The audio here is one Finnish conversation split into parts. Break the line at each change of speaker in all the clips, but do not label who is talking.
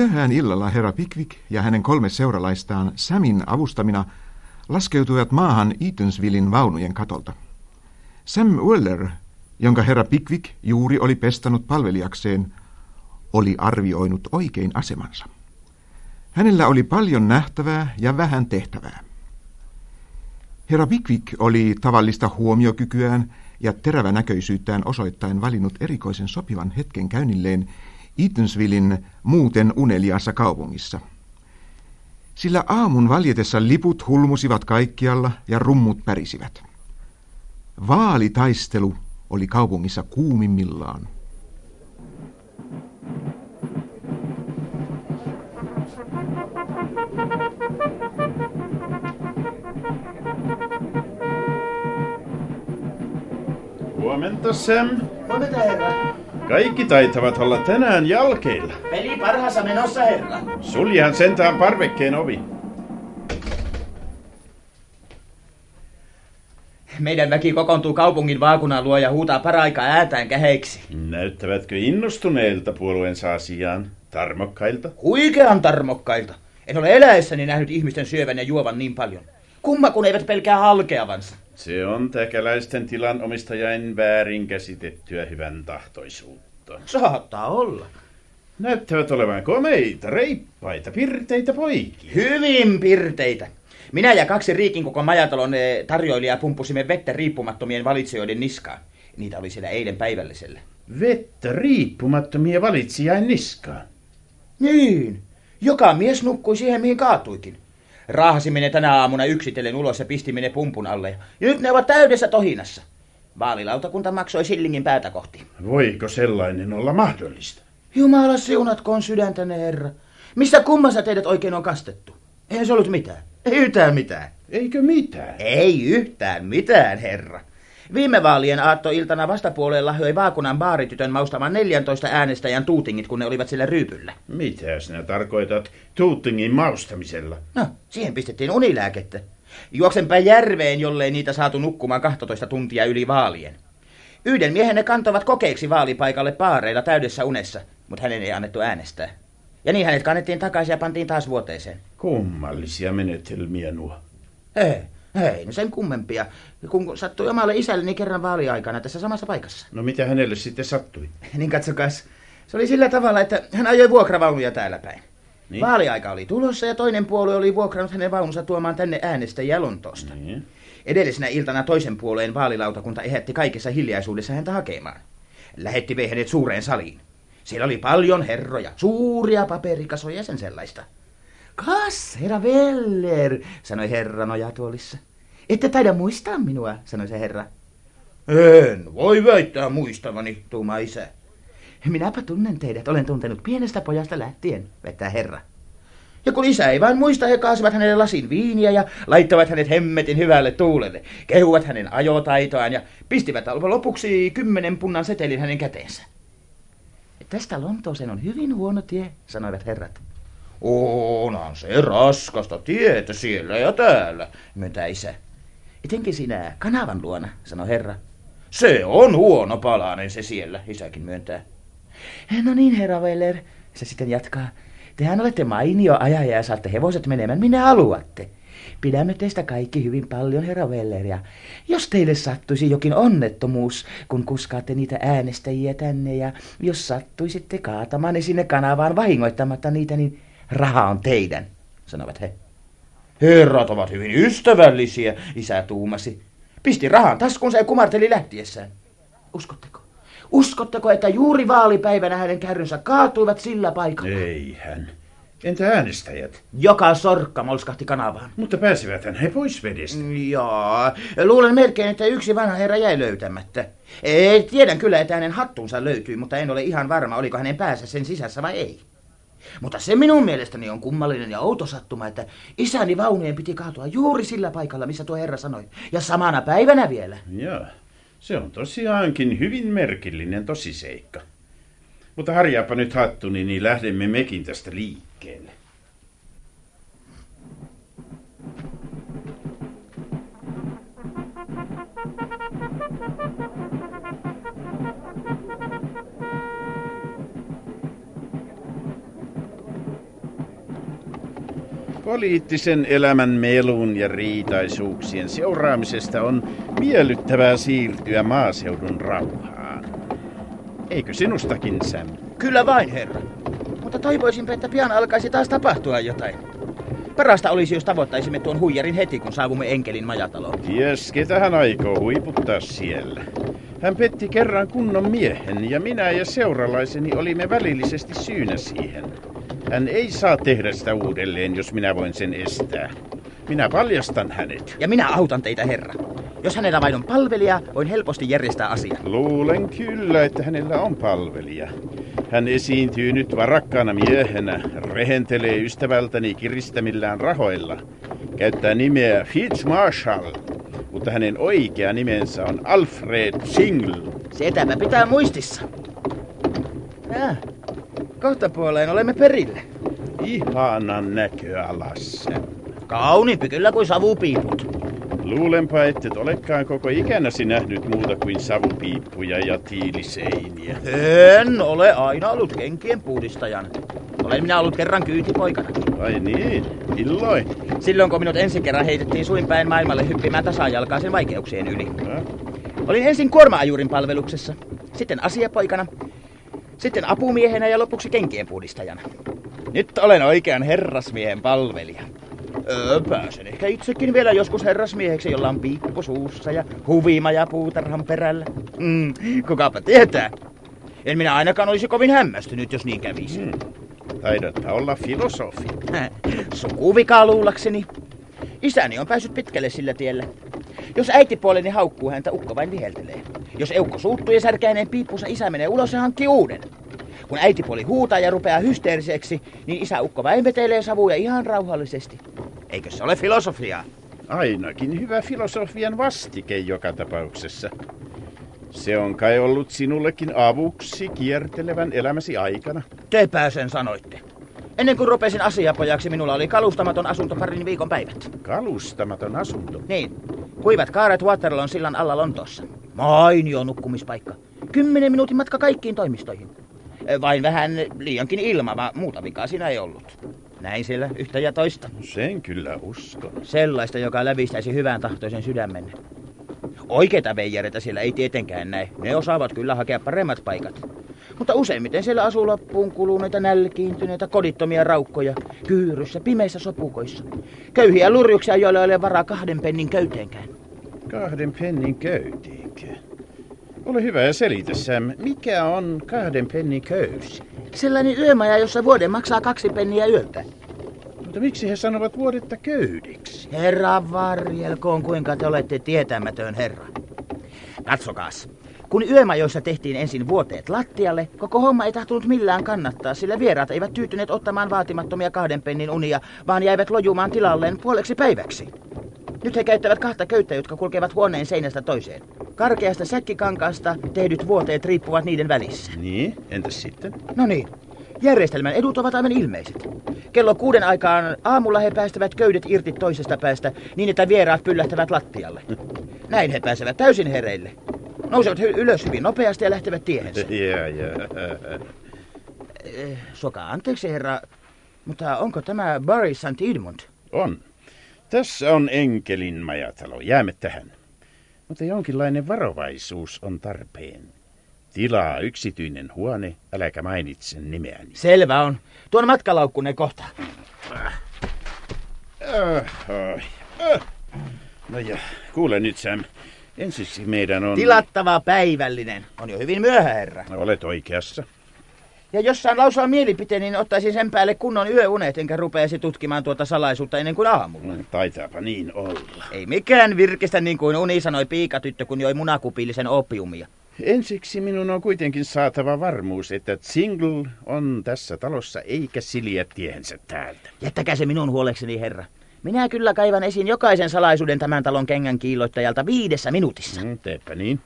Myöhään illalla herra Pickwick ja hänen kolme seuralaistaan Samin avustamina laskeutuivat maahan Eatonsvillin vaunujen katolta. Sam Weller, jonka herra Pickwick juuri oli pestanut palvelijakseen, oli arvioinut oikein asemansa. Hänellä oli paljon nähtävää ja vähän tehtävää. Herra Pickwick oli tavallista huomiokykyään ja terävänäköisyyttään osoittain valinnut erikoisen sopivan hetken käynnilleen Eatonsvillin muuten uneliassa kaupungissa. Sillä aamun valjetessa liput hulmusivat kaikkialla ja rummut pärisivät. Vaalitaistelu oli kaupungissa kuumimmillaan.
Huomenta, Sam.
Huomenta, herra.
Kaikki taitavat olla tänään jalkeilla.
Peli parhaassa menossa, herra.
Suljehan sentään parvekkeen ovi.
Meidän väki kokoontuu kaupungin vaakunan luo ja huutaa paraikaa äätään käheiksi.
Näyttävätkö innostuneilta puolueensa asiaan? Tarmokkailta?
Huikean tarmokkailta. En ole eläessäni nähnyt ihmisten syövän ja juovan niin paljon. Kumma kun eivät pelkää halkeavansa.
Se on täkäläisten tilan omistajain väärin käsitettyä hyvän tahtoisuutta.
Saattaa olla.
Näyttävät olevan komeita, reippaita, pirteitä poikia.
Hyvin pirteitä. Minä ja kaksi Riikin koko majatalon eh, tarjoilijaa pumpusimme vettä riippumattomien valitsijoiden niskaan. Niitä oli siellä eilen päivällisellä.
Vettä riippumattomia valitsijain niskaan.
Niin. Joka mies nukkui siihen, mihin kaatuikin. Raahasimme ne tänä aamuna yksitellen ulos ja pistimme ne pumpun alle. Ja nyt ne ovat täydessä tohinassa. Vaalilautakunta maksoi sillingin päätä kohti.
Voiko sellainen olla mahdollista?
Jumala siunatkoon sydäntäne, herra. Missä kummassa teidät oikein on kastettu? Eihän se ollut mitään. Ei yhtään mitään.
Eikö mitään?
Ei yhtään mitään, herra. Viime vaalien aattoiltana vastapuolella höi vaakunan baaritytön maustamaan 14 äänestäjän tuutingit, kun ne olivat sillä ryypyllä.
Mitä sinä tarkoitat tuutingin maustamisella?
No, siihen pistettiin unilääkettä. Juoksenpä järveen, jollei niitä saatu nukkumaan 12 tuntia yli vaalien. Yhden miehen ne kantavat kokeeksi vaalipaikalle paareilla täydessä unessa, mutta hänen ei annettu äänestää. Ja niin hänet kannettiin takaisin ja pantiin taas vuoteeseen.
Kummallisia menetelmiä nuo.
Ei, ei, no sen kummempia, kun sattui omalle isälleni kerran vaaliaikana tässä samassa paikassa.
No mitä hänelle sitten sattui?
Niin katsokas, se oli sillä tavalla, että hän ajoi vuokravaunuja täällä päin. Niin. Vaaliaika oli tulossa ja toinen puolue oli vuokrannut hänen vaununsa tuomaan tänne äänestäjiä Lontoosta.
Niin.
Edellisenä iltana toisen puolueen vaalilautakunta ehätti kaikessa hiljaisuudessa häntä hakemaan. Lähetti vei hänet suureen saliin. Siellä oli paljon herroja, suuria paperikasoja ja sen sellaista. Kas, herra Veller, sanoi herra nojatuolissa. Ette taida muistaa minua, sanoi se herra. En voi väittää muistavani, tuuma isä. Minäpä tunnen teidät, olen tuntenut pienestä pojasta lähtien, vetää herra. Ja kun isä ei vain muista, he kaasivat hänelle lasin viiniä ja laittavat hänet hemmetin hyvälle tuulelle. Kehuvat hänen ajotaitoaan ja pistivät lopuksi kymmenen punnan setelin hänen käteensä. Tästä Lontooseen on hyvin huono tie, sanoivat herrat. Onhan se raskasta tietä siellä ja täällä, myöntää isä. Etenkin sinä kanavan luona, sanoi herra. Se on huono palanen se siellä, isäkin myöntää. No niin, herra Weller, se sitten jatkaa. Tehän olette mainio ajaja ja saatte hevoset menemään minne haluatte. Pidämme teistä kaikki hyvin paljon, herra Weller, ja jos teille sattuisi jokin onnettomuus, kun kuskaatte niitä äänestäjiä tänne, ja jos sattuisitte kaatamaan sinne kanavaan vahingoittamatta niitä, niin raha on teidän, sanovat he. Herrat ovat hyvin ystävällisiä, isä tuumasi. Pisti rahan taskunsa ja kumarteli lähtiessään. Uskotteko? Uskotteko, että juuri vaalipäivänä hänen kärrynsä kaatuivat sillä paikalla?
Ei hän. Entä äänestäjät?
Joka sorkka molskahti kanavaan.
Mutta pääsiväthän he pois vedestä.
Joo, luulen melkein, että yksi vanha herra jäi löytämättä. Ei, tiedän kyllä, että hänen hattunsa löytyi, mutta en ole ihan varma, oliko hänen päässä sen sisässä vai ei. Mutta se minun mielestäni on kummallinen ja outo sattuma, että isäni vaunujen piti kaatua juuri sillä paikalla, missä tuo herra sanoi. Ja samana päivänä vielä.
Joo, se on tosiaankin hyvin merkillinen tosiseikka. Mutta harjaapa nyt hattuni, niin lähdemme mekin tästä liikkeelle. Poliittisen elämän melun ja riitaisuuksien seuraamisesta on miellyttävää siirtyä maaseudun rauhaan. Eikö sinustakin, Sam?
Kyllä vain, herra. Mutta toivoisinpä, että pian alkaisi taas tapahtua jotain. Parasta olisi, jos tavoittaisimme tuon huijarin heti, kun saavumme Enkelin majataloon.
Ties, ketä hän aikoo huiputtaa siellä. Hän petti kerran kunnon miehen ja minä ja seuralaiseni olimme välillisesti syynä siihen. Hän ei saa tehdä sitä uudelleen, jos minä voin sen estää. Minä paljastan hänet.
Ja minä autan teitä, herra. Jos hänellä vain on palvelija, voin helposti järjestää asia.
Luulen kyllä, että hänellä on palvelija. Hän esiintyy nyt varakkaana miehenä, rehentelee ystävältäni kiristämillään rahoilla. Käyttää nimeä Fitzmarshall, mutta hänen oikea nimensä on Alfred Single.
Setäpä pitää muistissa. Ja, kohta puoleen olemme perille.
Ihanan näköalassa.
Kauniimpi kyllä kuin savupiiput.
Luulenpa, et olekaan koko ikänäsi nähnyt muuta kuin savupiippuja ja tiiliseiniä.
En ole aina ollut kenkien puhdistajan. Olen minä ollut kerran kyytipoikana.
Ai niin, illoin.
Silloin kun minut ensi kerran heitettiin suinpäin maailmalle hyppimään tasajalkaisen vaikeuksien yli.
Häh?
Olin ensin kuorma-ajurin palveluksessa, sitten asiapoikana, sitten apumiehenä ja lopuksi kenkien puhdistajana. Nyt olen oikean herrasmiehen palvelija. Öö, pääsen ehkä itsekin vielä joskus herrasmieheksi, jolla on piippu suussa ja huvimaja puutarhan perällä. Mm, kukapa tietää. En minä ainakaan olisi kovin hämmästynyt, jos niin kävisi.
Hmm. Taidatpa olla filosofi.
Sukuvikaa luulakseni. Isäni on päässyt pitkälle sillä tiellä. Jos äitipuoleni haukkuu häntä, ukko vain viheltelee. Jos eukko suuttuu ja särkäineen piippunsa, isä menee ulos ja hankkii uuden. Kun äitipuoli huutaa ja rupeaa hysteeriseksi, niin isä ukko vain vetelee savuja ihan rauhallisesti. Eikö se ole filosofiaa?
Ainakin hyvä filosofian vastike joka tapauksessa. Se on kai ollut sinullekin avuksi kiertelevän elämäsi aikana.
Te pääsen sanoitte. Ennen kuin rupesin asiapojaksi, minulla oli kalustamaton asunto parin viikon päivät.
Kalustamaton asunto.
Niin, kuivat kaaret Waterloon sillan alla Lontoossa. Mainio nukkumispaikka. Kymmenen minuutin matka kaikkiin toimistoihin. Vain vähän liiankin ilma, muuta vikaa siinä ei ollut. Näin siellä yhtä ja toista.
Sen kyllä uskon.
Sellaista, joka lävistäisi hyvän tahtoisen sydämen. Oikeita veijareita siellä ei tietenkään näe. Ne osaavat kyllä hakea paremmat paikat. Mutta useimmiten siellä asuu loppuun kuluneita nälkiintyneitä kodittomia raukkoja, kyyryssä, pimeissä sopukoissa. Köyhiä lurjuksia, joilla ei ole varaa kahden pennin köyteenkään.
Kahden pennin köytiinkö? Ole hyvä ja selitä, Sam. Mikä on kahden pennin köysi?
Sellainen yömaja, jossa vuoden maksaa kaksi penniä yöltä.
Mutta miksi he sanovat vuodetta köydiksi?
Herra varjelkoon, kuinka te olette tietämätön herra. Katsokaas. Kun yömajoissa tehtiin ensin vuoteet lattialle, koko homma ei tahtunut millään kannattaa, sillä vieraat eivät tyytyneet ottamaan vaatimattomia kahden pennin unia, vaan jäivät lojumaan tilalleen puoleksi päiväksi. Nyt he käyttävät kahta köyttä, jotka kulkevat huoneen seinästä toiseen. Karkeasta säkkikankaasta tehdyt vuoteet riippuvat niiden välissä.
Niin, entäs sitten?
No niin, järjestelmän edut ovat aivan ilmeiset. Kello kuuden aikaan aamulla he päästävät köydet irti toisesta päästä niin, että vieraat pyllähtävät lattialle. Näin he pääsevät täysin hereille. Nousevat hy- ylös hyvin nopeasti ja lähtevät tiehensä.
Ja.
Eh, Soka anteeksi herra, mutta onko tämä Barry St. Edmund?
On. Tässä on Enkelin majatalo. Jäämme tähän. Mutta jonkinlainen varovaisuus on tarpeen. Tilaa yksityinen huone, äläkä mainitse nimeäni.
Selvä on. Tuon matkalaukkunne kohta.
Äh, äh. No ja, kuule nyt Sam. Ensiksi meidän on...
Tilattava päivällinen. On jo hyvin myöhä, herra.
No, Olet oikeassa.
Ja jos saan lausua mielipiteen, niin ottaisin sen päälle kunnon yöunet, enkä rupeaisi tutkimaan tuota salaisuutta ennen kuin aamulla.
No, Taitaapa niin olla.
Ei mikään virkistä niin kuin uni sanoi piikatyttö, kun joi munakupillisen opiumia.
Ensiksi minun on kuitenkin saatava varmuus, että Single on tässä talossa eikä Silja tiehensä täältä.
Jättäkää se minun huolekseni, herra. Minä kyllä kaivan esiin jokaisen salaisuuden tämän talon kengän kiilloittajalta viidessä minuutissa.
Mm, teepä niin.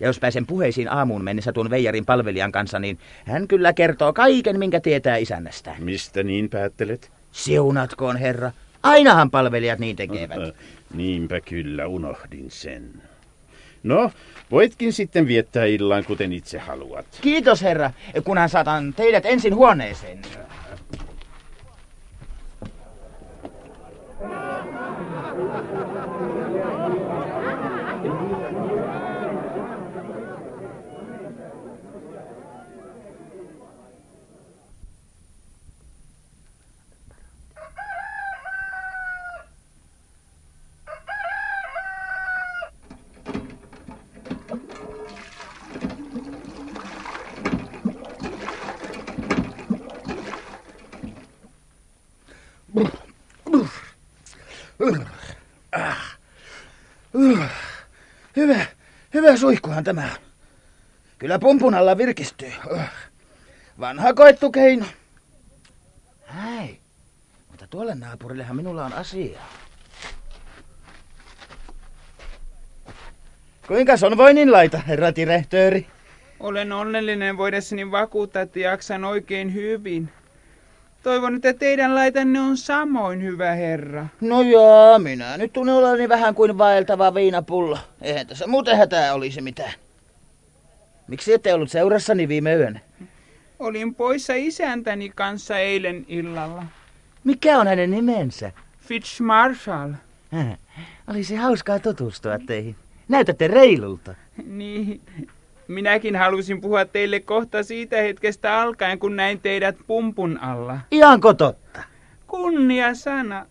Ja jos pääsen puheisiin aamuun mennessä tuon veijarin palvelijan kanssa, niin hän kyllä kertoo kaiken, minkä tietää isännästään.
Mistä niin päättelet?
Siunatkoon, herra. Ainahan palvelijat niin tekevät.
Niinpä kyllä, unohdin sen. No, voitkin sitten viettää illan, kuten itse haluat.
Kiitos, herra, kunhan saatan teidät ensin huoneeseen. Suihkuhan tämä on. Kyllä pumpun alla virkistyy. Vanha koettu keino. Hei, mutta tuolle naapurillehan minulla on asiaa. Kuinka on voinnin laita, herra direhtööri?
Olen onnellinen voidessani vakuuttaa, että jaksan oikein hyvin. Toivon, että teidän laitanne on samoin, hyvä herra.
No joo, minä nyt tunnen oleni vähän kuin vaeltava viinapullo. Eihän tässä muuten hätää olisi mitään. Miksi ette ollut seurassani viime yönä?
Olin poissa isäntäni kanssa eilen illalla.
Mikä on hänen nimensä?
Fitch Marshall.
Olisi hauskaa tutustua teihin. Näytätte reilulta.
Niin, minäkin halusin puhua teille kohta siitä hetkestä alkaen, kun näin teidät pumpun alla.
Ihanko totta?
Kunnia sana.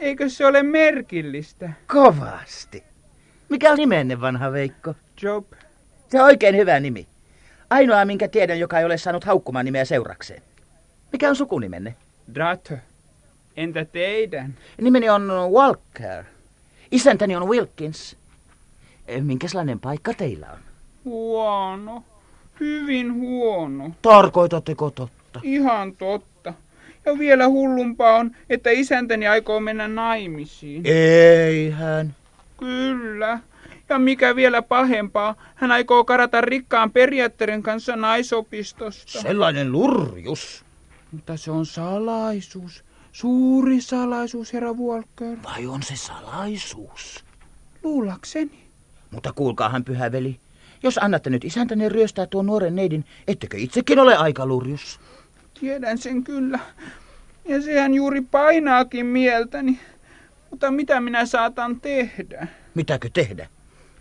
Eikö se ole merkillistä?
Kovasti. Mikä on nimenne, vanha Veikko?
Job.
Se on oikein hyvä nimi. Ainoa, minkä tiedän, joka ei ole saanut haukkumaan nimeä seurakseen. Mikä on sukunimenne?
Drato. Entä teidän?
Nimeni on Walker. Isäntäni on Wilkins. Eh, minkälainen paikka teillä on?
Huono. Hyvin huono.
Tarkoitatteko totta?
Ihan totta. Ja vielä hullumpaa on, että isäntäni aikoo mennä naimisiin.
Eihän.
Kyllä. Ja mikä vielä pahempaa, hän aikoo karata rikkaan periaatteiden kanssa naisopistosta.
Sellainen lurjus.
Mutta se on salaisuus. Suuri salaisuus, herra Walker.
Vai on se salaisuus?
Luulakseni.
Mutta kuulkaahan, pyhä veli. Jos annatte nyt isäntäni ryöstää tuon nuoren neidin, ettekö itsekin ole aika lurjus?
Tiedän sen kyllä. Ja sehän juuri painaakin mieltäni. Mutta mitä minä saatan tehdä?
Mitäkö tehdä?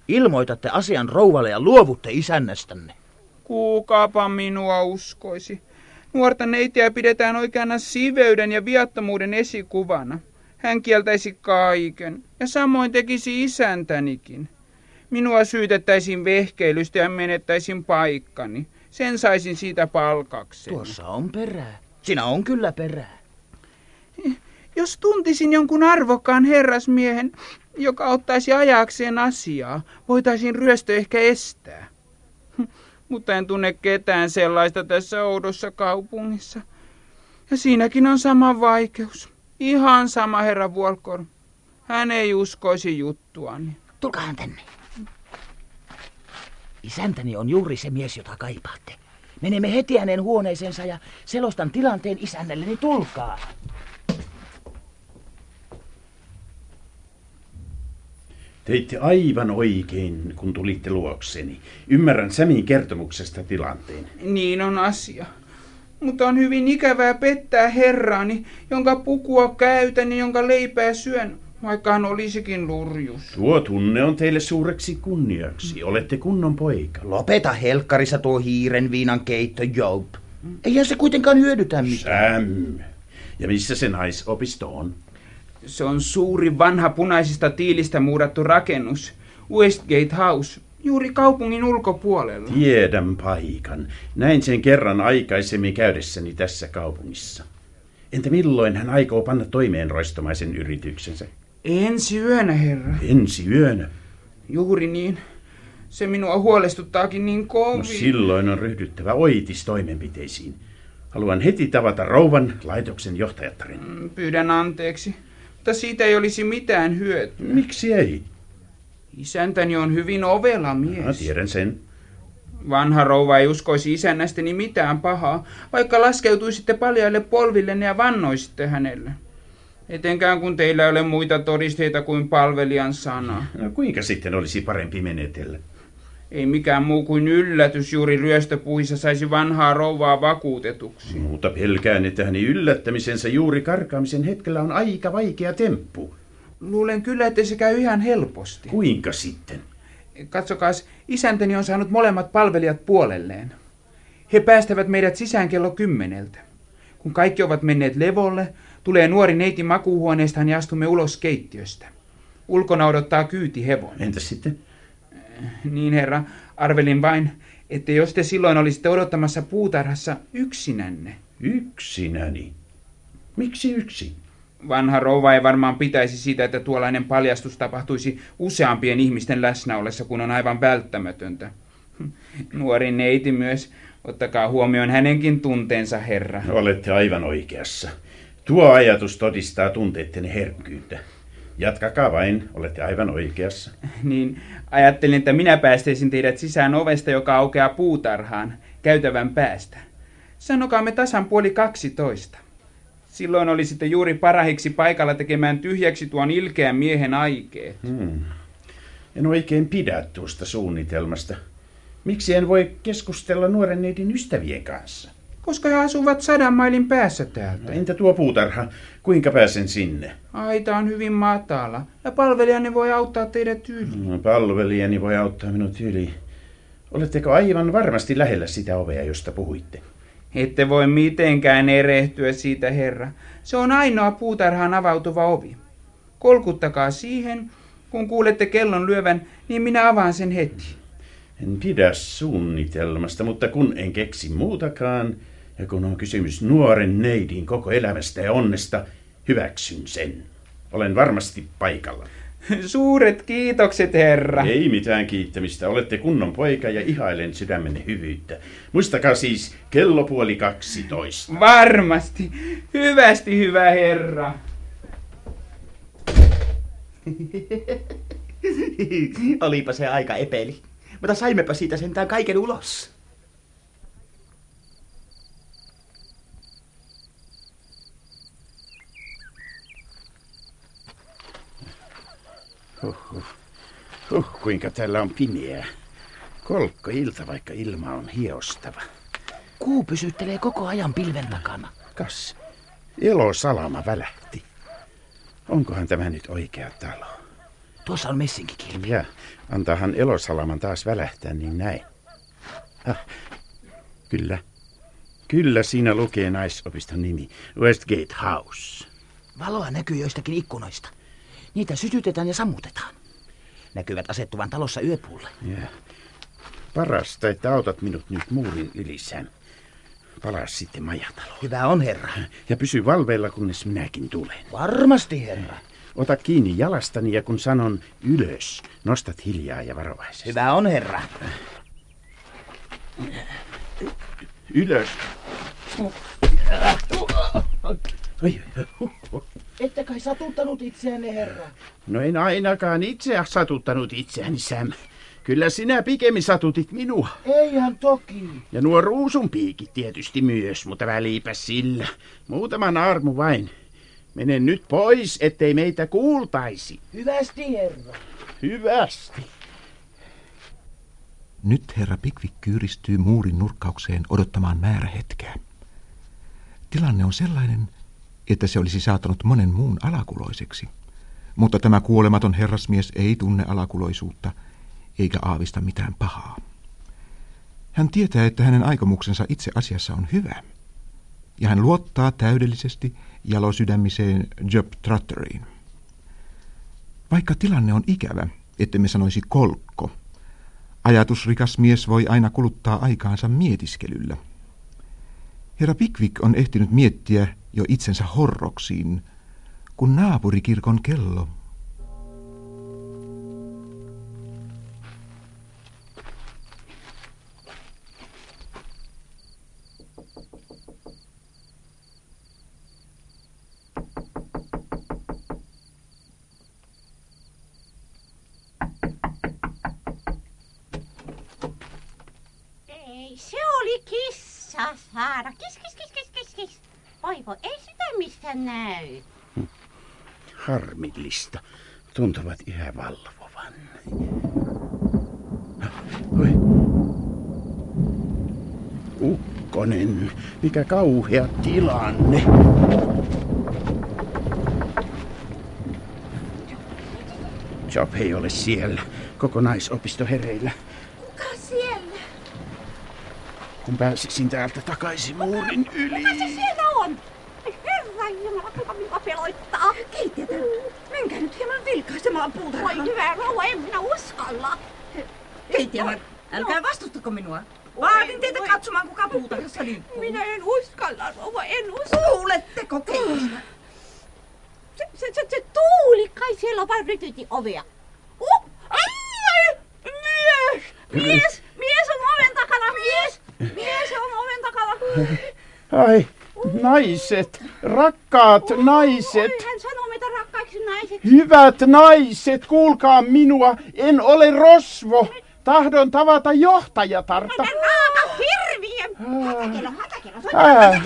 Ilmoitatte asian rouvalle ja luovutte isännästänne.
Kuukaapa minua uskoisi. Nuorta neitiä pidetään oikeana siveyden ja viattomuuden esikuvana. Hän kieltäisi kaiken, ja samoin tekisi isäntänikin. Minua syytettäisiin vehkeilystä ja menettäisin paikkani. Sen saisin siitä palkakseni.
Tuossa on perää. Sinä on kyllä perää.
Jos tuntisin jonkun arvokkaan herrasmiehen, joka ottaisi ajakseen asiaa, voitaisiin ryöstö ehkä estää. Mutta en tunne ketään sellaista tässä oudossa kaupungissa. Ja siinäkin on sama vaikeus. Ihan sama herra Vuolkor. Hän ei uskoisi juttuani.
Tulkahan tänne. Isäntäni on juuri se mies, jota kaipaatte. Menemme heti hänen huoneeseensa ja selostan tilanteen isännälleni. Tulkaa.
Teitte aivan oikein, kun tulitte luokseni. Ymmärrän Sämin kertomuksesta tilanteen.
Niin on asia. Mutta on hyvin ikävää pettää herraani, jonka pukua käytän ja jonka leipää syön, vaikka hän olisikin lurjus.
Tuo tunne on teille suureksi kunniaksi. Olette kunnon poika.
Lopeta helkkarissa tuo hiiren viinan keitto, Job. Eihän se kuitenkaan hyödytä mitään.
Sam. Ja missä se naisopisto on?
Se on suuri vanha punaisista tiilistä muurattu rakennus, Westgate House, juuri kaupungin ulkopuolella.
Tiedän paikan. Näin sen kerran aikaisemmin käydessäni tässä kaupungissa. Entä milloin hän aikoo panna toimeen roistomaisen yrityksensä?
Ensi yönä, herra.
Ensi yönä?
Juuri niin. Se minua huolestuttaakin niin kovin.
No silloin on ryhdyttävä oitis toimenpiteisiin. Haluan heti tavata rouvan laitoksen johtajattaren.
Mm, Pyydän anteeksi, mutta siitä ei olisi mitään hyötyä.
Miksi ei?
Isäntäni on hyvin ovela mies.
Mä tiedän sen.
Vanha rouva ei uskoisi isännästäni mitään pahaa, vaikka laskeutuisitte paljaille polvillenne ja vannoisitte hänelle. Etenkään kun teillä ei ole muita todisteita kuin palvelijan sana.
No, kuinka sitten olisi parempi menetellä?
Ei mikään muu kuin yllätys juuri ryöstöpuissa saisi vanhaa rouvaa vakuutetuksi.
Mutta pelkään, että hänen yllättämisensä juuri karkaamisen hetkellä on aika vaikea temppu.
Luulen kyllä, että se käy ihan helposti.
Kuinka sitten?
Katsokaas, isäntäni on saanut molemmat palvelijat puolelleen. He päästävät meidät sisään kello kymmeneltä. Kun kaikki ovat menneet levolle, tulee nuori neiti makuuhuoneestaan ja astumme ulos keittiöstä. Ulkona odottaa kyyti hevonen.
Entäs sitten?
Niin herra, arvelin vain, että jos te silloin olisitte odottamassa puutarhassa yksinänne.
Yksinäni. Miksi yksin?
Vanha rouva ei varmaan pitäisi siitä, että tuollainen paljastus tapahtuisi useampien ihmisten läsnäollessa, kun on aivan välttämätöntä. Nuori neiti myös. Ottakaa huomioon hänenkin tunteensa, herra.
Olette aivan oikeassa. Tuo ajatus todistaa tunteittenne herkkyyttä. Jatkakaa vain, olette aivan oikeassa.
Niin, ajattelin, että minä päästeisin teidät sisään ovesta, joka aukeaa puutarhaan, käytävän päästä. Sanokaamme tasan puoli kaksitoista. Silloin olisitte juuri parahiksi paikalla tekemään tyhjäksi tuon ilkeän miehen aikeet.
Hmm. En oikein pidä tuosta suunnitelmasta. Miksi en voi keskustella nuoren neidin ystävien kanssa?
Koska he asuvat sadan mailin päässä täältä.
Entä tuo puutarha? Kuinka pääsen sinne?
Aita on hyvin matala ja palvelijani voi auttaa teidät yli.
No, palvelijani voi auttaa minut yli. Oletteko aivan varmasti lähellä sitä ovea, josta puhuitte?
Ette voi mitenkään erehtyä siitä, herra. Se on ainoa puutarhaan avautuva ovi. Kolkuttakaa siihen, kun kuulette kellon lyövän, niin minä avaan sen heti.
En pidä suunnitelmasta, mutta kun en keksi muutakaan, ja kun on kysymys nuoren neidin koko elämästä ja onnesta, hyväksyn sen. Olen varmasti paikalla.
Suuret kiitokset, herra.
Ei mitään kiittämistä. Olette kunnon poika ja ihailen sydämenne hyvyyttä. Muistakaa siis kello puoli kaksitoista.
Varmasti. Hyvästi, hyvä herra.
Olipa se aika epeli. Mutta saimmepa siitä sentään kaiken ulos.
Huh, huh. huh, kuinka täällä on pimeää. Kolkko ilta, vaikka ilma on hiostava.
Kuu pysyttelee koko ajan pilven takana.
Kas, elosalama välähti. Onkohan tämä nyt oikea talo?
Tuossa on messinkikilpi.
Ja, antaahan elosalaman taas välähtää, niin näin. Ah, kyllä. Kyllä siinä lukee naisopiston nimi. Westgate House.
Valoa näkyy joistakin ikkunoista. Niitä sytytetään ja sammutetaan. Näkyvät asettuvan talossa yöpuulle.
Ja. Parasta, että autat minut nyt muurin ylissään. Palaa sitten majataloon.
Hyvä on, herra.
Ja pysy valveilla, kunnes minäkin tulen.
Varmasti, herra.
Ota kiinni jalastani ja kun sanon ylös, nostat hiljaa ja varovaisesti.
Hyvä on, herra.
Ylös. Oi,
Ette kai satuttanut itseänne, herra.
No en ainakaan itse satuttanut itseäni, Sam. Kyllä sinä pikemmin satutit minua.
Eihän toki.
Ja nuo ruusunpiikit tietysti myös, mutta välipä sillä. Muutama naarmu vain. Mene nyt pois, ettei meitä kuultaisi.
Hyvästi, herra.
Hyvästi.
Nyt herra Pikvik kyyristyy muurin nurkkaukseen odottamaan määrähetkeä. Tilanne on sellainen, että se olisi saattanut monen muun alakuloiseksi. Mutta tämä kuolematon herrasmies ei tunne alakuloisuutta, eikä aavista mitään pahaa. Hän tietää, että hänen aikomuksensa itse asiassa on hyvä. Ja hän luottaa täydellisesti jalosydämiseen Job Trotteriin. Vaikka tilanne on ikävä, ettemme sanoisi kolkko, ajatusrikas mies voi aina kuluttaa aikaansa mietiskelyllä. Herra Pikvik on ehtinyt miettiä jo itsensä horroksiin, kun naapurikirkon kello.
Ei, se oli kissa kis, kis, kis, kis. Oi voi, ei sitä missään näy.
Harmillista. Tuntuvat yhä valvovan. Oi. Ukkonen, mikä kauhea tilanne. Job ei ole siellä. Kokonaisopisto hereillä.
Kuka siellä?
Kun pääsisin täältä takaisin muurin yli.
Kuka se siellä kuka minua peloittaa?
Keittiötä, menkää nyt hieman vilkaisemaan puutarhaan.
Voi hyvä rouva, en minä uskalla.
Keittiötä, älkää vastustako minua. Vaadin teitä
voi.
katsomaan, kuka puutarhassa liikkuu.
Minä en uskalla, rouva, en uskalla.
Kuuletteko keittiötä?
kaupan rytyti ovea. Uh, ai, mies, mies, mies on oven takana, mies, mies on oven takana.
Ai, naiset, rakkaat naiset,
Oi, hän sanoo meitä rakkaiksi naiset.
hyvät naiset, kuulkaa minua, en ole rosvo. Tahdon tavata johtajatarta.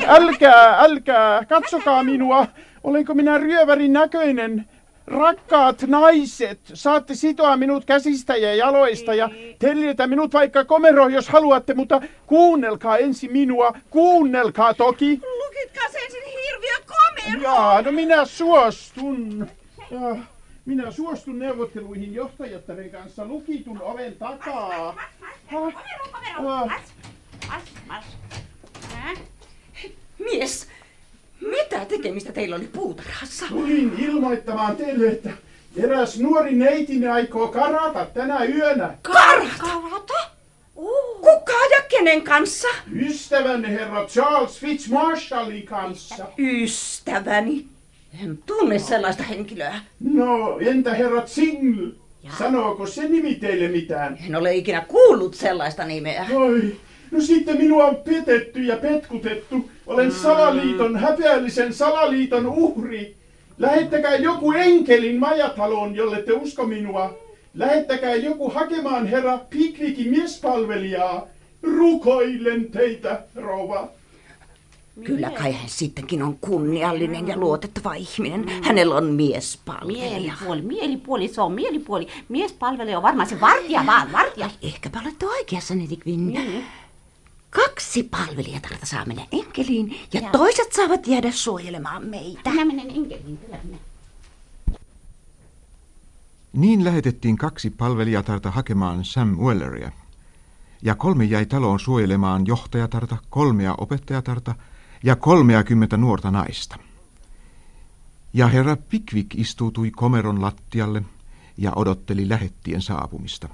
Älkää, älkää, katsokaa minua. Olenko minä ryövärin näköinen? Rakkaat naiset, saatte sitoa minut käsistä ja jaloista ja tellitä minut vaikka komeroon, jos haluatte, mutta kuunnelkaa ensin minua, kuunnelkaa toki.
Lukitkaa se ensin hirviö komero.
Jaa, no minä suostun. Ja, minä suostun neuvotteluihin johtajattaren kanssa lukitun oven takaa.
Komero, komero. Mars, mars. Hä?
Mies, mitä tekemistä teillä oli puutarhassa?
Tulin ilmoittamaan teille, että eräs nuori neitini aikoo karata tänä yönä.
Karta!
Karata? Uh.
Kuka ja kenen kanssa?
Ystävänne herra Charles Fitzmarshallin kanssa.
Ystäväni. En tunne sellaista henkilöä.
No, entä herra Single? Sanooko se nimi teille mitään?
En ole ikinä kuullut sellaista nimeä.
Oi, no sitten minua on petetty ja petkutettu. Olen salaliiton, häpeällisen salaliiton uhri. Lähettäkää joku enkelin majataloon, jolle te usko minua. Lähettäkää joku hakemaan herra Pikvikin miespalvelijaa. Rukoilen teitä, rouva.
Kyllä kai hän sittenkin on kunniallinen ja luotettava ihminen. Hänellä on miespalvelija.
Mielipuoli, mielipuoli, se on mielipuoli. Mies palvelee on varmaan se vartija vaan, vartija.
Ehkäpä olette oikeassa, Netikvin. Kaksi palvelijatarta saa mennä enkeliin ja
Joo.
toiset saavat jäädä suojelemaan meitä.
Minä menen enkeliin, kyllä minä.
Niin lähetettiin kaksi palvelijatarta hakemaan Sam Welleria. Ja kolme jäi taloon suojelemaan johtajatarta, kolmea opettajatarta ja kolmeakymmentä nuorta naista. Ja herra Pickwick istuutui komeron lattialle ja odotteli lähettien saapumista.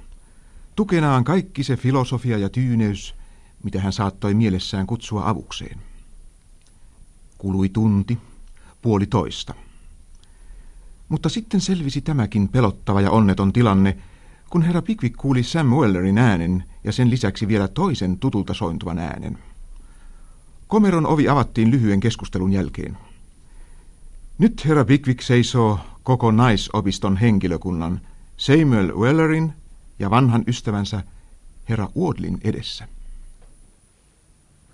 Tukenaan kaikki se filosofia ja tyyneys, mitä hän saattoi mielessään kutsua avukseen. Kului tunti, puoli toista. Mutta sitten selvisi tämäkin pelottava ja onneton tilanne, kun herra Pickwick kuuli Sam Wellerin äänen ja sen lisäksi vielä toisen tutulta sointuvan äänen. Komeron ovi avattiin lyhyen keskustelun jälkeen. Nyt herra Pickwick seisoo koko naisopiston henkilökunnan Samuel Wellerin ja vanhan ystävänsä herra Wardlin edessä.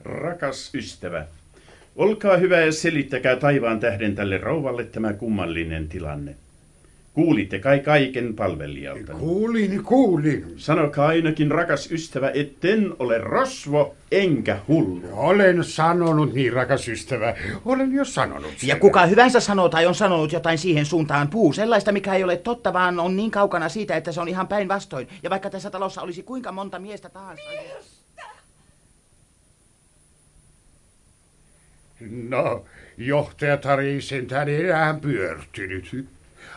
Rakas ystävä, olkaa hyvä ja selittäkää taivaan tähden tälle rouvalle tämä kummallinen tilanne. Kuulitte kai kaiken palvelijalta.
Kuulin, kuulin.
Sanokaa ainakin, rakas ystävä, etten ole rosvo enkä hullu.
Olen sanonut niin, rakas ystävä. Olen jo sanonut sen.
Ja kuka hyvänsä sanoo tai on sanonut jotain siihen suuntaan puu, sellaista mikä ei ole totta, vaan on niin kaukana siitä, että se on ihan päinvastoin. Ja vaikka tässä talossa olisi kuinka monta miestä tahansa.
No, johtajatar ei sentään enää pyörtynyt.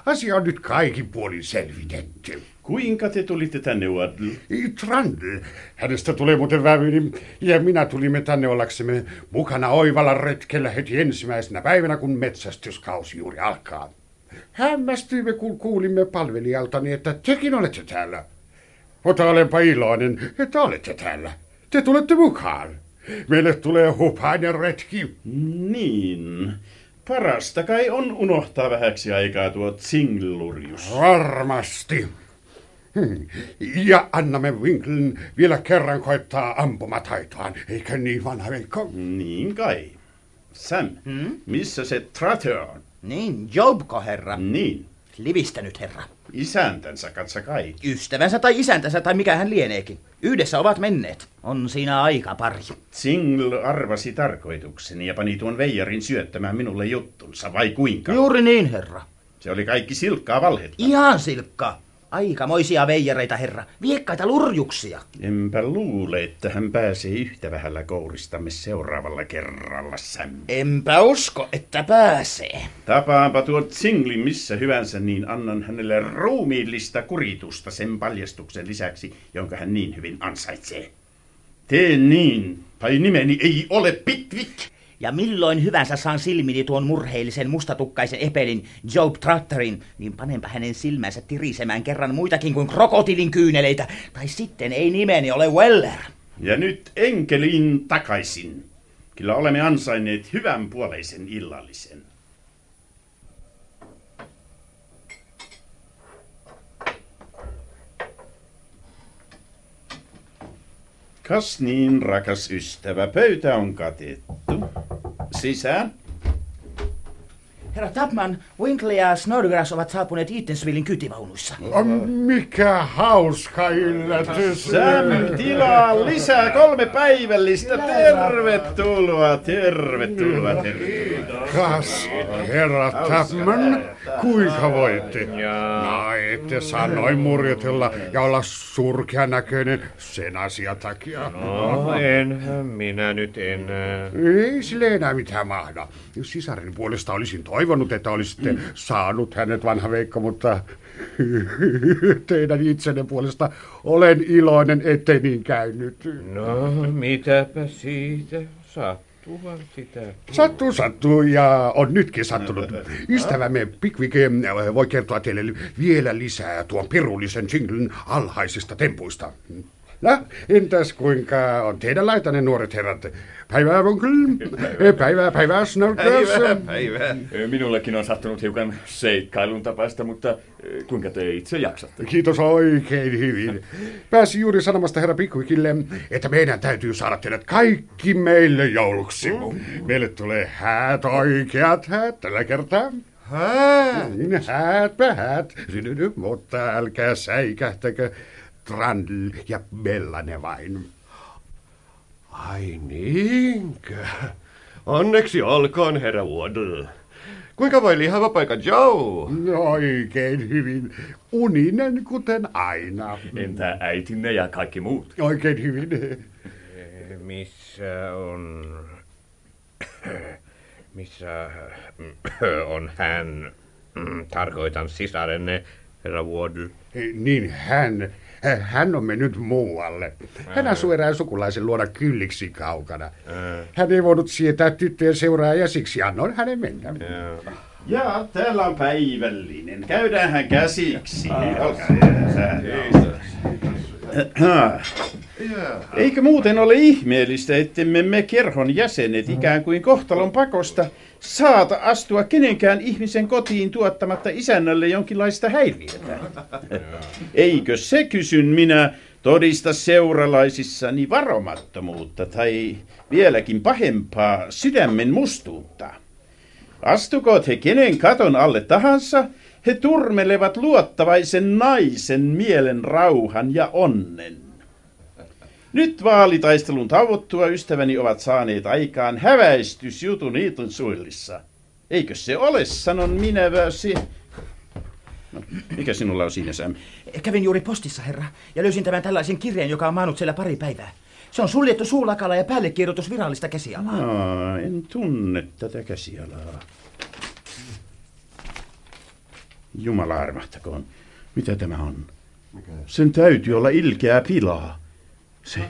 Asia on nyt kaikin puolin selvitetty.
Kuinka te tulitte tänne, Waddle?
Trandl, hänestä tulee muuten vävyni, ja minä tulimme tänne ollaksemme mukana oivalla retkellä heti ensimmäisenä päivänä, kun metsästyskausi juuri alkaa. Hämmästyimme, kun kuulimme palvelijaltani, että tekin olette täällä. Mutta olenpa iloinen, että olette täällä. Te tulette mukaan. Meille tulee hupainen retki.
Niin. Parasta kai on unohtaa vähäksi aikaa tuo singlurius.
Varmasti. Ja annamme Winklen vielä kerran koittaa ampumataitoaan, eikö niin vanha veikko?
Niin kai. Sam, hmm? missä se Trotter on?
Niin, Jobko herra.
Niin,
Livistänyt herra.
Isäntänsä katsa kai.
Ystävänsä tai isäntänsä tai mikä hän lieneekin. Yhdessä ovat menneet. On siinä aika pari.
Single arvasi tarkoitukseni ja pani tuon veijarin syöttämään minulle juttunsa, vai kuinka?
Juuri niin, herra.
Se oli kaikki silkkaa valhetta.
Ihan silkka. Aikamoisia veijareita, herra. Viekkaita lurjuksia.
Enpä luule, että hän pääsee yhtä vähällä kouristamme seuraavalla kerralla, Sam.
Enpä usko, että pääsee.
Tapaanpa tuot singlin missä hyvänsä, niin annan hänelle ruumiillista kuritusta sen paljastuksen lisäksi, jonka hän niin hyvin ansaitsee. Tee niin, tai nimeni ei ole Pickwick.
Ja milloin hyvänsä saan silmini tuon murheellisen mustatukkaisen epelin Job Trotterin, niin panenpa hänen silmänsä tirisemään kerran muitakin kuin krokotilin kyyneleitä. Tai sitten ei nimeni ole Weller.
Ja nyt enkeliin takaisin. Kyllä olemme ansainneet hyvän puoleisen illallisen. Kas niin, rakas ystävä, pöytä on katettu. Sisään.
Herra Tapman, Winkle ja Snodgrass ovat saapuneet Eatonsvillein kytivaunuissa.
Mikä hauska yllätys.
Sam tilaa lisää kolme päivällistä. Tervetuloa, tervetuloa, tervetuloa.
Kas, herra Tapman, kuinka voitte? No, ette saa noin murjotella ja olla surkea näköinen sen asian takia.
No, enhän minä nyt enää.
Ei sille enää mitään mahda. Sisarin puolesta olisin toivonut, että olisitte mm. saanut hänet, vanha Veikko, mutta teidän itsenne puolesta olen iloinen, ettei niin käynyt.
No, mitäpä siitä? Sattuvan sitä.
Sattuu, sattuu ja on nytkin sattunut. Ystävämme Pickwick eh, voi kertoa teille vielä lisää tuon pirullisen jinglen alhaisista tempuista. No, entäs kuinka on teidän laitanne nuoret herrat? Päivää, onkel. Päivää, päivää, Snurkers.
Päivää, päivää.
Minullekin on sattunut hiukan seikkailun tapaista, mutta kuinka te itse jaksatte?
Kiitos oikein hyvin. Pääsin juuri sanomasta herra Pickwickille, että meidän täytyy saada teidät kaikki meille jouluksi. Meille tulee häät, oikeat häät tällä kertaa.
Hää?
Niin, häätpä häät. Mutta älkää säikähtäkö. Trandl ja Bellane vain.
Ai niinkö? Onneksi olkoon, herra Waddle. Kuinka voi lihava poika Joe?
No, oikein hyvin. Uninen kuten aina.
Entä äitinne ja kaikki muut?
Oikein hyvin.
Missä on... Missä on hän? Tarkoitan sisarenne, herra Waddle.
Niin hän. Hän on mennyt muualle. Hän asuu erään sukulaisen luona kylliksi kaukana. Hän ei voinut sietää tyttöjen seuraa ja siksi annoin hänen mennä.
Ja täällä on päivällinen. Käydäänhän käsiksi. Eikö muuten ole ihmeellistä, ettemme me kerhon jäsenet ikään kuin kohtalon pakosta saata astua kenenkään ihmisen kotiin tuottamatta isännälle jonkinlaista häiriötä? Eikö se kysyn minä todista seuralaisissani varomattomuutta tai vieläkin pahempaa sydämen mustuutta? Astukoot he kenen katon alle tahansa, he turmelevat luottavaisen naisen mielen rauhan ja onnen. Nyt vaalitaistelun tauottua ystäväni ovat saaneet aikaan häväistysjutun Eaton suillissa. Eikö se ole, sanon minä väsi. No, mikä sinulla on siinä, Sam?
Kävin juuri postissa, herra, ja löysin tämän tällaisen kirjeen, joka on maannut siellä pari päivää. Se on suljettu suulakala ja päällekirjoitus virallista käsialaa.
Aa, en tunne tätä käsialaa. Jumala armahtakoon. Mitä tämä on? Sen täytyy olla ilkeää pilaa. Se,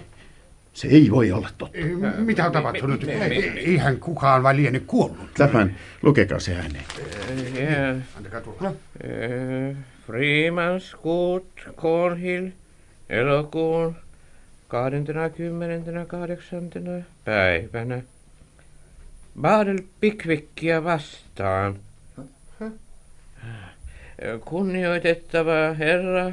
se ei voi olla totta.
Mitä on tapahtunut? Eihän kukaan vai liene kuollut.
Tämän, lukekaa se ääneen.
Yeah.
Antakaa tulla.
Uh, Freeman's Court, Cornhill, elokuun 28. päivänä. Badel Pickvickia vastaan. Kunnioitettava herra,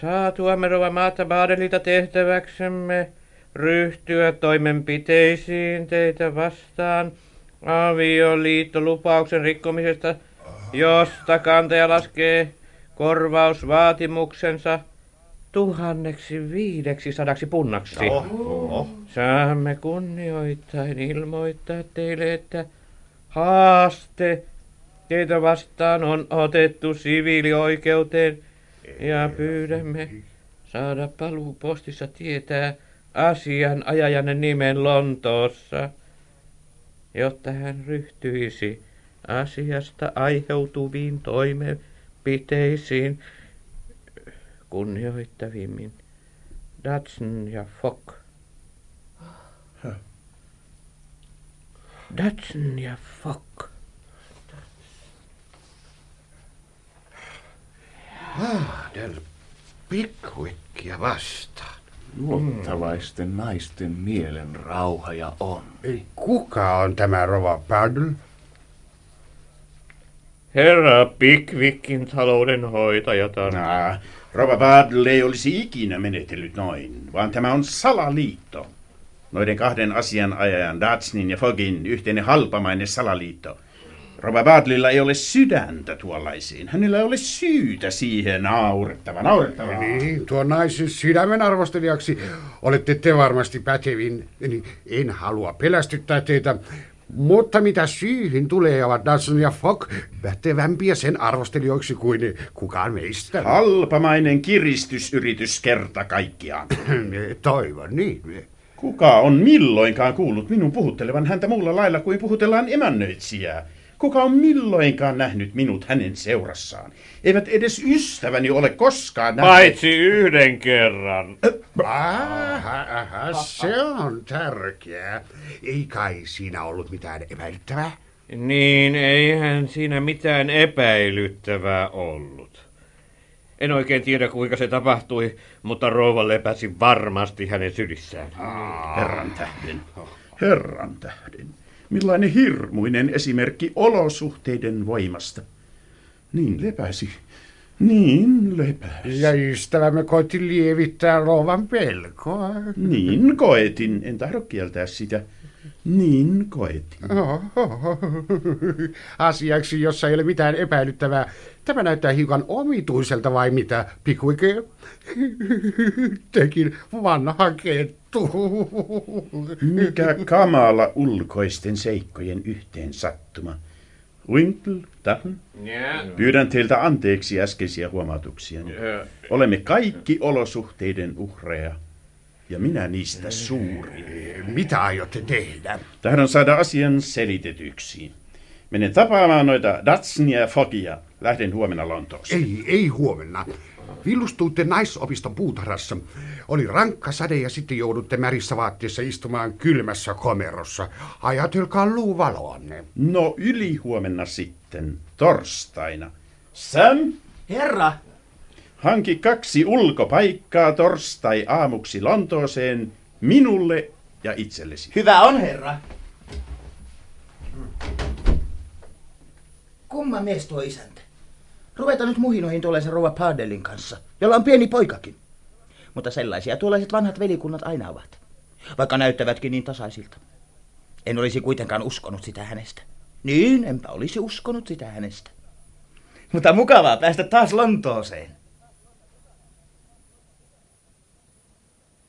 saatuamme rova maata Badelilta tehtäväksemme ryhtyä toimenpiteisiin teitä vastaan avioliittolupauksen rikkomisesta, josta kantaja laskee korvausvaatimuksensa tuhanneksi viideksi sadaksi punnaksi.
Oho.
Saamme kunnioittain ilmoittaa teille, että haaste teitä vastaan on otettu siviilioikeuteen ja pyydämme saada paluupostissa tietää asian ajajanne nimen Lontoossa, jotta hän ryhtyisi asiasta aiheutuviin toimenpiteisiin kunnioittavimmin Dutson ja Fock. Datsun ja Fock.
Del Pickwickia vastaan.
Luottavaisten naisten mielen rauha ja on.
Ei, kuka on tämä Rova Paddle?
Herra Pickwickin taloudenhoitajatar.
Nah, Rova Badl ei olisi ikinä menetellyt noin, vaan tämä on salaliitto. Noiden kahden asianajajan, Datsnin ja Fogin, yhteinen halpamainen salaliitto. Rova Badlilla ei ole sydäntä tuollaisiin. Hänellä ei ole syytä siihen naurettava, naurettava.
Niin, tuon naisen sydämen arvostelijaksi olette te varmasti pätevin. Niin en halua pelästyttää teitä, mutta mitä syyhin tulee, ovat Dawson ja Fogg pätevämpiä sen arvostelijoiksi kuin kukaan meistä.
Halpamainen kiristysyritys kerta kaikkiaan.
Toivon niin.
Kuka on milloinkaan kuullut minun puhuttelevan häntä muulla lailla kuin puhutellaan emännöitsijää? Kuka on milloinkaan nähnyt minut hänen seurassaan? Eivät edes ystäväni ole koskaan nähneet.
Paitsi yhden kerran.
Aha, aha, se on tärkeää. Ei kai siinä ollut mitään epäilyttävää?
Niin, eihän siinä mitään epäilyttävää ollut. En oikein tiedä, kuinka se tapahtui, mutta rouva lepäsi varmasti hänen sydissään.
Herran tähden, herran tähden. Millainen hirmuinen esimerkki olosuhteiden voimasta. Niin lepäsi, niin lepäsi.
Ja ystävämme koitti lievittää rouvan pelkoa.
Niin koetin, en tahdo kieltää sitä. Niin koetin.
Oho. Asiaksi, jossa ei ole mitään epäilyttävää. Tämä näyttää hiukan omituiselta vai mitä, Pickwick? Tekin vanha kettu.
Mikä kamala ulkoisten seikkojen yhteen sattuma. Winkle, Dutton, pyydän teiltä anteeksi äskeisiä huomautuksia. Olemme kaikki olosuhteiden uhreja. Ja minä niistä suuri.
Mitä aiotte tehdä?
Tahdon saada asian selitetyksi. Menen tapaamaan noita Datsnia ja Fogia. Lähden huomenna Lontooseen.
Ei, ei huomenna. Villustuitte naisopiston puutarhassa. Oli rankka sade ja sitten joudutte märissä vaatteissa istumaan kylmässä komerossa. Ajatelkaa luuvaloanne.
No yli huomenna sitten, torstaina. Sam,
Herra,
hanki kaksi ulkopaikkaa torstai aamuksi Lontooseen minulle ja itsellesi.
hyvä on herra. Kumma mies tuo isäntä. Ruveta nyt muhinoihin tuollaisen rouva Padelin kanssa, jolla on pieni poikakin. Mutta sellaisia tuollaiset vanhat velikunnat aina ovat. Vaikka näyttävätkin niin tasaisilta. En olisi kuitenkaan uskonut sitä hänestä. Niin, enpä olisi uskonut sitä hänestä. Mutta mukavaa päästä taas Lontooseen.